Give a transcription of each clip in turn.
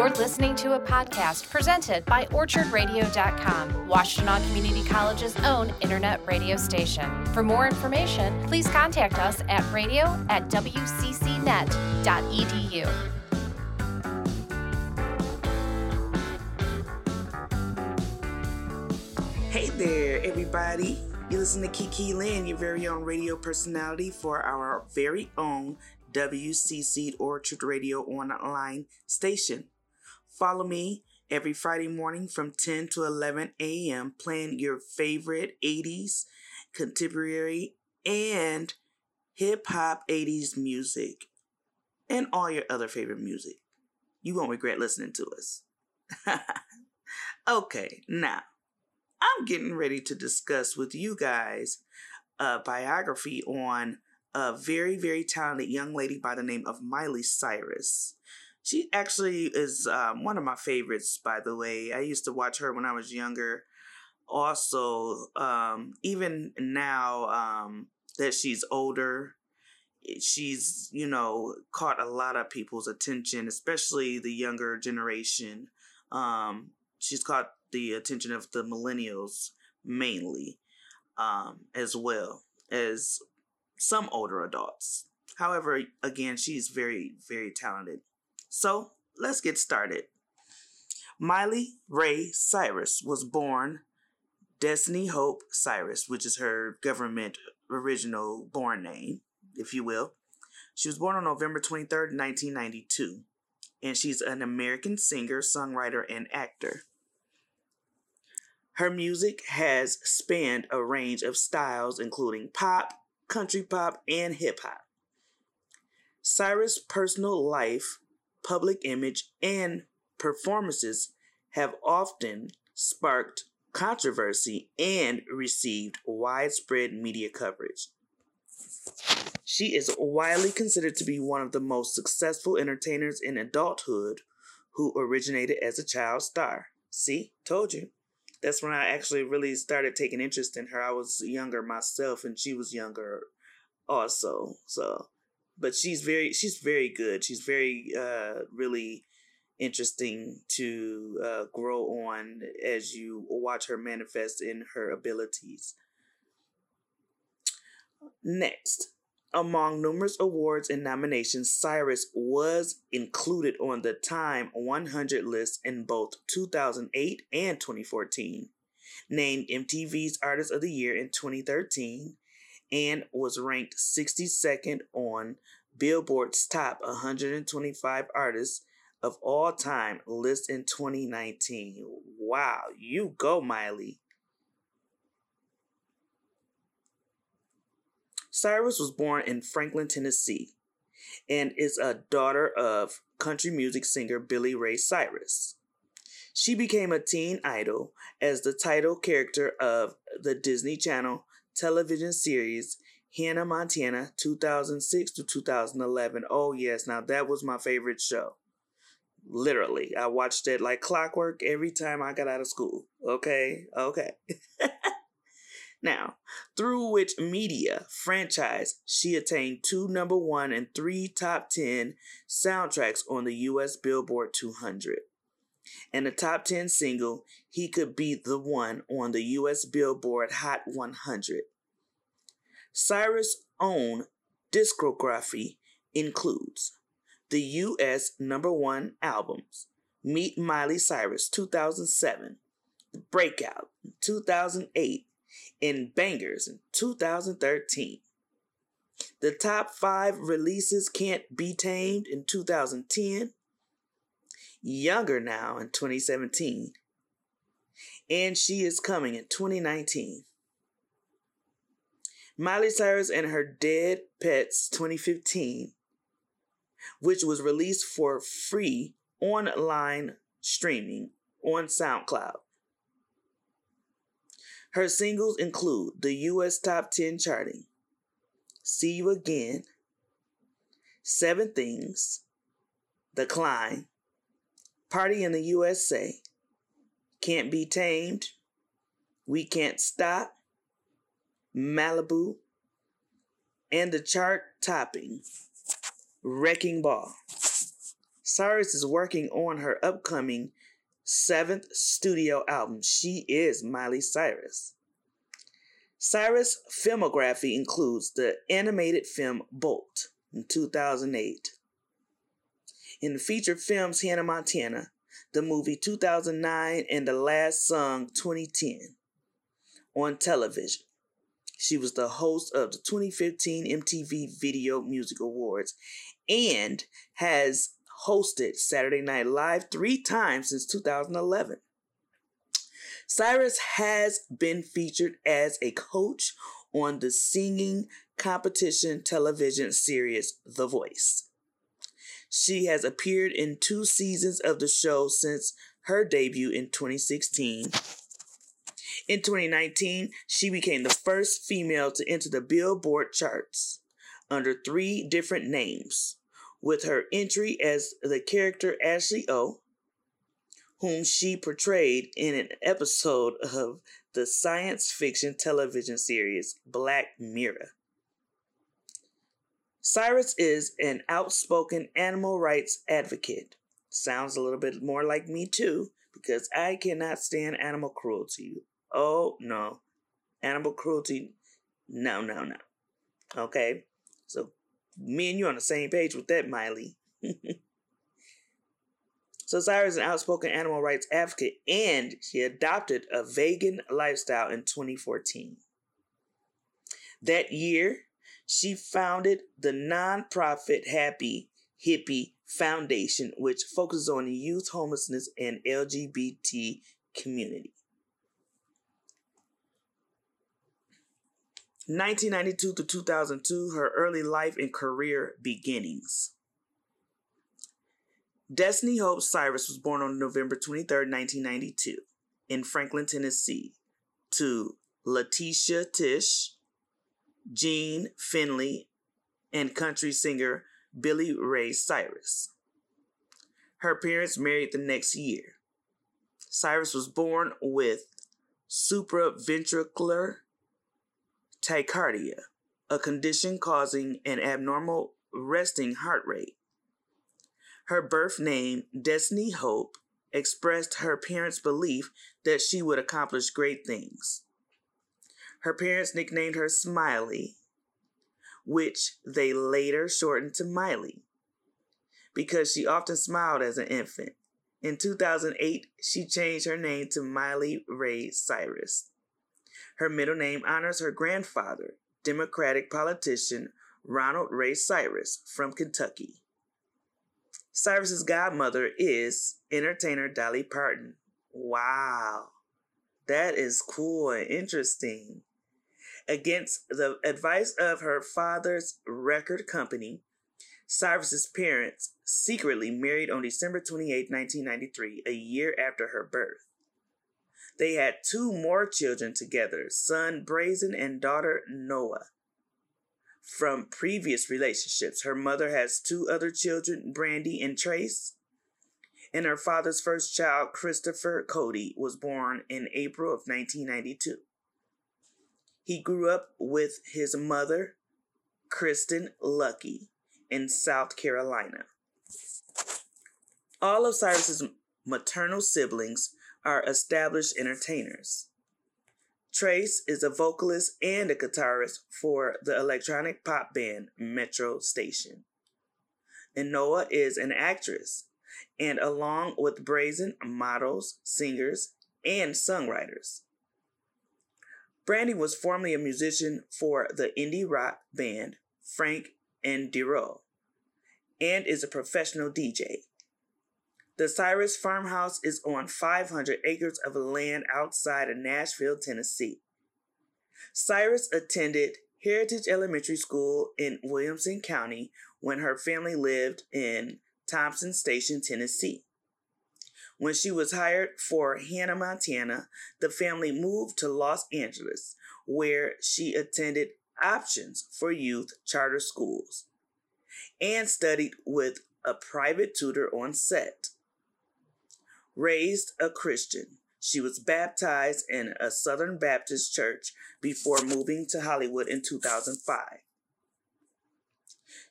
You're listening to a podcast presented by OrchardRadio.com, Washtenaw Community College's own internet radio station. For more information, please contact us at radio at wccnet.edu. Hey there, everybody. You listen to Kiki Lynn, your very own radio personality for our very own WCC Orchard Radio online station. Follow me every Friday morning from 10 to 11 a.m. playing your favorite 80s, contemporary, and hip hop 80s music and all your other favorite music. You won't regret listening to us. okay, now I'm getting ready to discuss with you guys a biography on a very, very talented young lady by the name of Miley Cyrus. She actually is um, one of my favorites, by the way. I used to watch her when I was younger. Also, um, even now um, that she's older, she's, you know, caught a lot of people's attention, especially the younger generation. Um, she's caught the attention of the millennials mainly, um, as well as some older adults. However, again, she's very, very talented. So let's get started. Miley Ray Cyrus was born Destiny Hope Cyrus, which is her government original born name, if you will. She was born on November 23rd, 1992, and she's an American singer, songwriter, and actor. Her music has spanned a range of styles, including pop, country pop, and hip hop. Cyrus' personal life, public image, and performances have often sparked controversy and received widespread media coverage. She is widely considered to be one of the most successful entertainers in adulthood who originated as a child star. See, told you that's when I actually really started taking interest in her. I was younger myself, and she was younger also. So, but she's very she's very good. She's very uh, really interesting to uh, grow on as you watch her manifest in her abilities. Next, among numerous awards and nominations, Cyrus was included on the Time 100 list in both 2008 and 2014, named MTV's Artist of the Year in 2013, and was ranked 62nd on Billboard's Top 125 Artists of All Time list in 2019. Wow, you go, Miley. Cyrus was born in Franklin, Tennessee, and is a daughter of country music singer Billy Ray Cyrus. She became a teen idol as the title character of the Disney Channel television series Hannah Montana 2006 to 2011. Oh, yes, now that was my favorite show. Literally, I watched it like clockwork every time I got out of school. Okay, okay. Now, through which media franchise she attained two number one and three top 10 soundtracks on the US Billboard 200. And the top 10 single, He Could Be the One, on the US Billboard Hot 100. Cyrus' own discography includes the US number one albums Meet Miley Cyrus 2007, Breakout 2008, in Bangerz in 2013. The top five releases Can't Be Tamed in 2010, Younger Now in 2017, and She Is Coming in 2019. Miley Cyrus and Her Dead Pets 2015, which was released for free online streaming on SoundCloud. Her singles include the US Top 10 charting, See You Again, Seven Things, The Climb, Party in the USA, Can't Be Tamed, We Can't Stop, Malibu, and the chart topping Wrecking Ball. Cyrus is working on her upcoming seventh studio album. She is Miley Cyrus. Cyrus' filmography includes the animated film Bolt in 2008. In the feature films Hannah Montana, the movie 2009, and The Last Song 2010 on television. She was the host of the 2015 MTV Video Music Awards and has hosted Saturday Night Live three times since 2011. Cyrus has been featured as a coach on the singing competition television series The Voice. She has appeared in two seasons of the show since her debut in 2016. In 2019, she became the first female to enter the Billboard charts under three different names, with her entry as the character Ashley O whom she portrayed in an episode of the science fiction television series Black Mirror. Cyrus is an outspoken animal rights advocate. Sounds a little bit more like me too, because I cannot stand animal cruelty. Oh no. Animal cruelty, no, no, no. Okay? So, me and you on the same page with that, Miley. So Cyrus is an outspoken animal rights advocate and she adopted a vegan lifestyle in 2014. That year, she founded the nonprofit Happy Hippie Foundation, which focuses on youth homelessness and LGBT community. 1992 to 2002, her early life and career beginnings. Destiny Hope Cyrus was born on November 23, 1992, in Franklin, Tennessee, to Leticia Tish, Jean Finley, and country singer Billy Ray Cyrus. Her parents married the next year. Cyrus was born with supraventricular tachycardia, a condition causing an abnormal resting heart rate. Her birth name, Destiny Hope, expressed her parents' belief that she would accomplish great things. Her parents nicknamed her Smiley, which they later shortened to Miley, because she often smiled as an infant. In 2008, she changed her name to Miley Ray Cyrus. Her middle name honors her grandfather, Democratic politician Ronald Ray Cyrus from Kentucky. Cyrus's godmother is entertainer Dolly Parton. Wow. That is cool and interesting. Against the advice of her father's record company, Cyrus's parents secretly married on December 28, 1993, a year after her birth. They had two more children together, son Braison and daughter Noah from previous relationships. Her mother has two other children, Brandi and Trace. And her father's first child, Christopher Cody, was born in April of 1992. He grew up with his mother, Kristin Luckey, in South Carolina. All of Cyrus's maternal siblings are established entertainers. Trace is a vocalist and a guitarist for the electronic pop band Metro Station. And Noah is an actress, and along with Braison, models, singers, and songwriters. Brandi was formerly a musician for the indie rock band Frank and Dero, and is a professional DJ. The Cyrus farmhouse is on 500 acres of land outside of Nashville, Tennessee. Cyrus attended Heritage Elementary School in Williamson County when her family lived in Thompson Station, Tennessee. When she was hired for Hannah Montana, the family moved to Los Angeles, where she attended Options for Youth charter schools and studied with a private tutor on set. Raised a Christian, she was baptized in a Southern Baptist church before moving to Hollywood in 2005.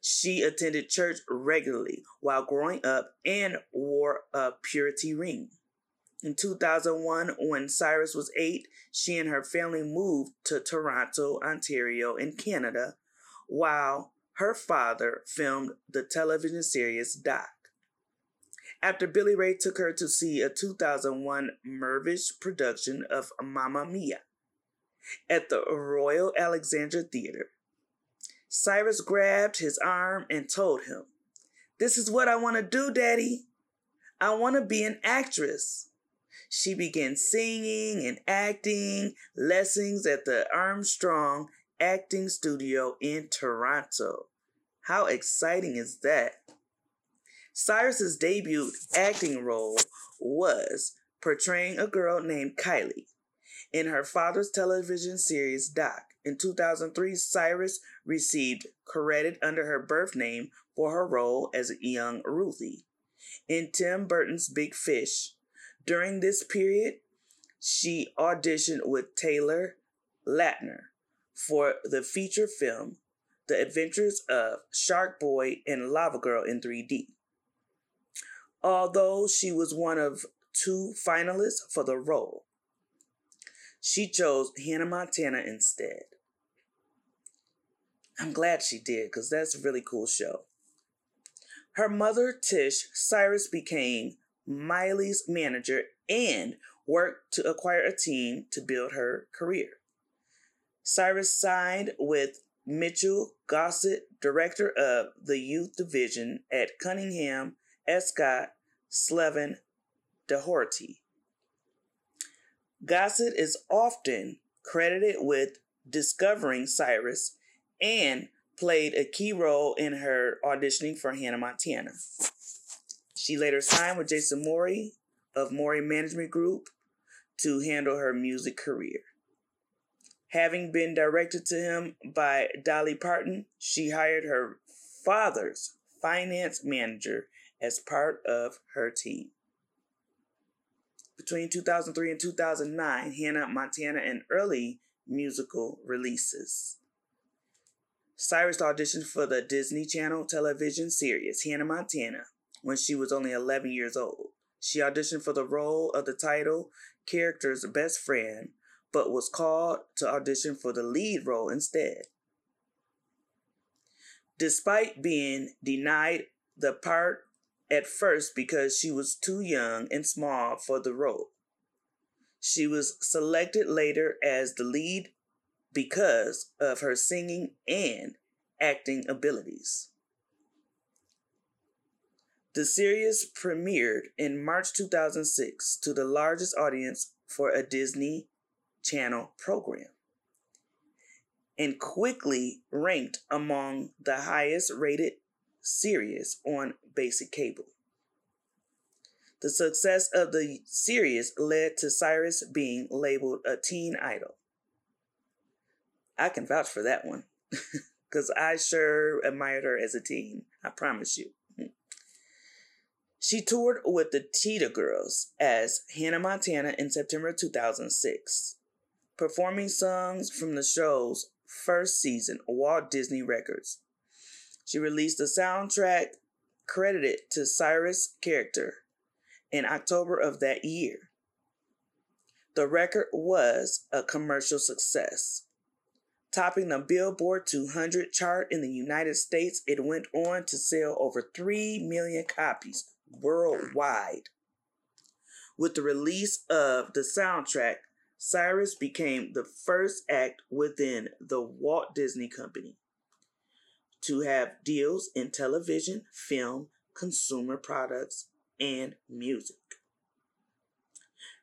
She attended church regularly while growing up and wore a purity ring. In 2001, when Cyrus was eight, she and her family moved to Toronto, Ontario, in Canada, while her father filmed the television series Doc. After Billy Ray took her to see a 2001 Mirvish production of Mamma Mia at the Royal Alexandra Theatre, Cyrus grabbed his arm and told him, This is what I want to do, Daddy. I want to be an actress. She began singing and acting lessons at the Armstrong Acting Studio in Toronto. How exciting is that? Cyrus's debut acting role was portraying a girl named Kylie in her father's television series Doc. In 2003, Cyrus received credit under her birth name for her role as young Ruthie. In Tim Burton's Big Fish, during this period, she auditioned with Taylor Lautner for the feature film The Adventures of Shark Boy and Lava Girl in 3D. Although she was one of two finalists for the role, she chose Hannah Montana instead. I'm glad she did because that's a really cool show. Her mother, Tish, Cyrus became Miley's manager and worked to acquire a team to build her career. Cyrus signed with Mitchell Gossett, director of the youth division at Cunningham Escott Slevin Doherty. Gossett is often credited with discovering Cyrus and played a key role in her auditioning for Hannah Montana. She later signed with Jason Morey of Morey Management Group to handle her music career. Having been directed to him by Dolly Parton, she hired her father's finance manager as part of her team. Between 2003 and 2009, Hannah Montana and early musical releases. Cyrus auditioned for the Disney Channel television series Hannah Montana when she was only 11 years old. She auditioned for the role of the title character's best friend, but was called to audition for the lead role instead. Despite being denied the part at first because she was too young and small for the role, she was selected later as the lead because of her singing and acting abilities. The series premiered in March 2006 to the largest audience for a Disney Channel program and quickly ranked among the highest rated series on basic cable. The success of the series led to Cyrus being labeled a teen idol. I can vouch for that one because I sure admired her as a teen, I promise you. She toured with the Cheetah Girls as Hannah Montana in September 2006, performing songs from the show's first season, Walt Disney Records. She released a soundtrack credited to Cyrus' character in October of that year. The record was a commercial success. Topping the Billboard 200 chart in the United States, it went on to sell over 3 million copies worldwide. With the release of the soundtrack, Cyrus became the first act within the Walt Disney Company to have deals in television, film, consumer products, and music.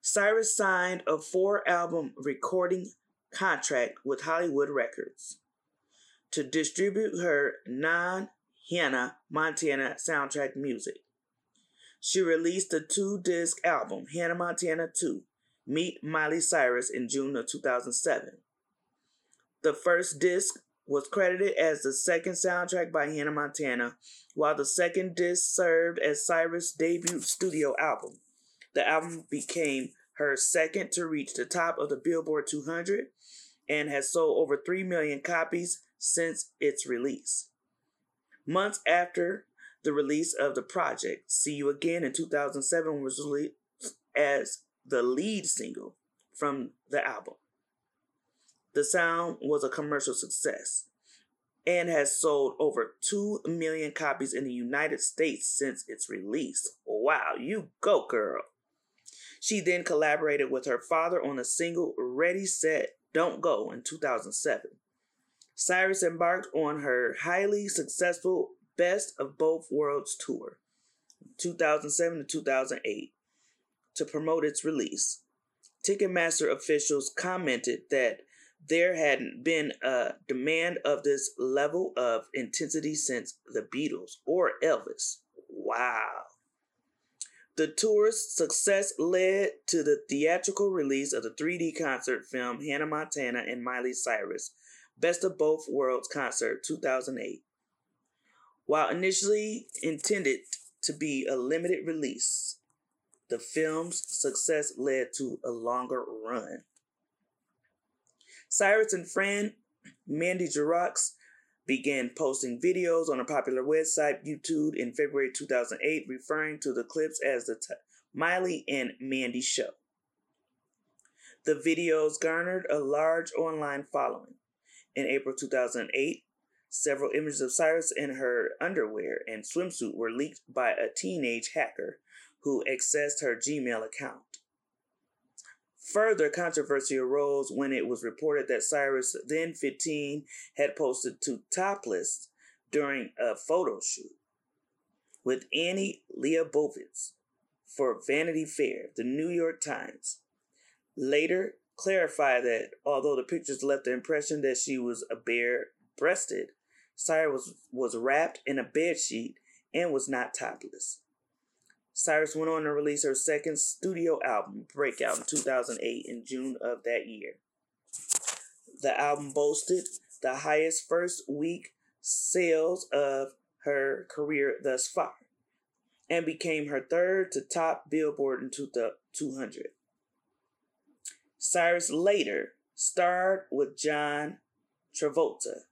Cyrus signed a four album recording contract with Hollywood Records to distribute her non Hannah Montana soundtrack music. She released a two disc album, Hannah Montana 2, Meet Miley Cyrus, in June of 2007. The first disc was credited as the second soundtrack by Hannah Montana, while the second disc served as Cyrus' debut studio album. The album became her second to reach the top of the Billboard 200 and has sold over 3 million copies since its release. Months after the release of the project, See You Again in 2007 was released as the lead single from the album. The sound was a commercial success and has sold over 2 million copies in the United States since its release. Wow, you go, girl. She then collaborated with her father on the single Ready, Set, Don't Go in 2007. Cyrus embarked on her highly successful Best of Both Worlds tour, 2007 to 2008, to promote its release. Ticketmaster officials commented that there hadn't been a demand of this level of intensity since the Beatles or Elvis. Wow. The tour's success led to the theatrical release of the 3D concert film Hannah Montana and Miley Cyrus, Best of Both Worlds concert 2008. While initially intended to be a limited release, the film's success led to a longer run. Cyrus and friend Mandy Jiroux began posting videos on a popular website, YouTube, in February 2008, referring to the clips as the t- Miley and Mandy Show. The videos garnered a large online following. In April 2008, several images of Cyrus in her underwear and swimsuit were leaked by a teenage hacker who accessed her Gmail account. Further controversy arose when it was reported that Cyrus, then 15, had posted to topless during a photo shoot with Annie Leibovitz for Vanity Fair, the New York Times. Later clarified that although the pictures left the impression that she was a bare breasted, Cyrus was, was wrapped in a bedsheet and was not topless. Cyrus went on to release her second studio album, Breakout, in 2008 in June of that year. The album boasted the highest first week sales of her career thus far and became her third to top Billboard in 200. Cyrus later starred with John Travolta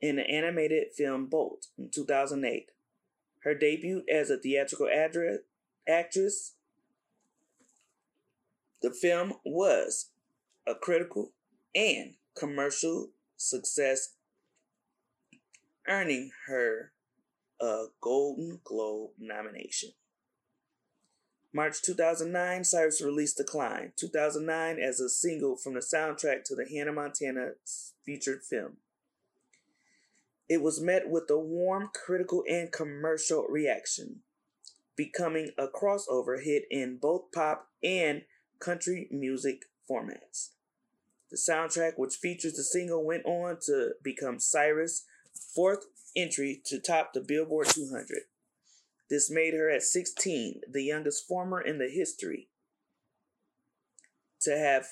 in the animated film Bolt in 2008. Her debut as a theatrical address, actress, the film was a critical and commercial success, earning her a Golden Globe nomination. March 2009, Cyrus released The Climb, 2009 as a single from the soundtrack to the Hannah Montana featured film. It was met with a warm critical and commercial reaction, becoming a crossover hit in both pop and country music formats. The soundtrack, which features the single, went on to become Cyrus' fourth entry to top the Billboard 200. This made her at 16 the youngest former in the history to have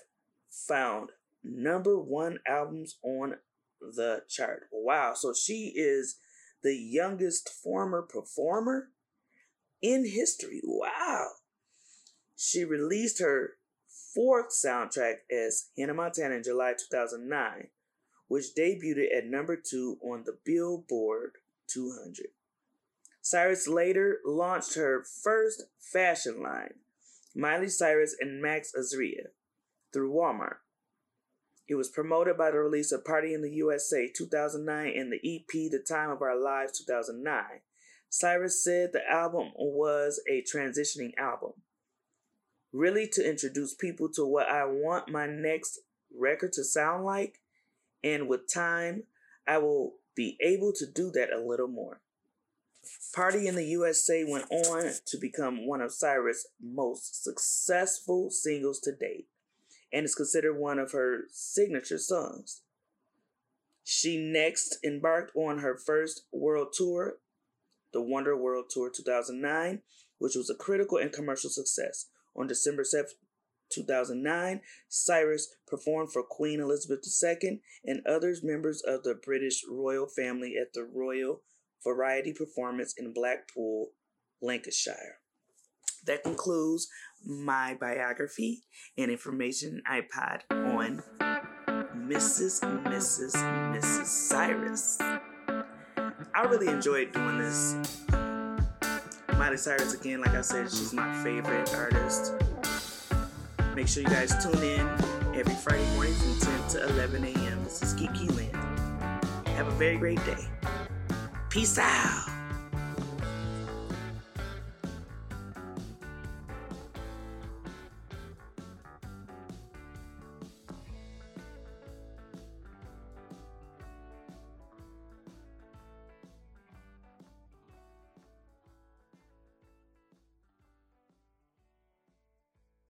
found number one albums on the chart. Wow. So she is the youngest former performer in history. Wow. She released her fourth soundtrack as Hannah Montana in July 2009, which debuted at number two on the Billboard 200. Cyrus later launched her first fashion line, Miley Cyrus and Max Azria, through Walmart. It was promoted by the release of Party in the USA 2009 and the EP The Time of Our Lives 2009. Cyrus said the album was a transitioning album, really to introduce people to what I want my next record to sound like, and with time, I will be able to do that a little more. Party in the USA went on to become one of Cyrus' most successful singles to date and is considered one of her signature songs. She next embarked on her first world tour, the Wonder World Tour 2009, which was a critical and commercial success. On December 7th, 2009, Cyrus performed for Queen Elizabeth II and others members of the British royal family at the Royal Variety Performance in Blackpool, Lancashire. That concludes my biography and information iPod on Mrs. Mrs. Mrs. Cyrus. I really enjoyed doing this. Miley Cyrus, again, like I said, she's my favorite artist. Make sure you guys tune in every Friday morning from 10 to 11 a.m. This is Geeky Land. Have a very great day. Peace out.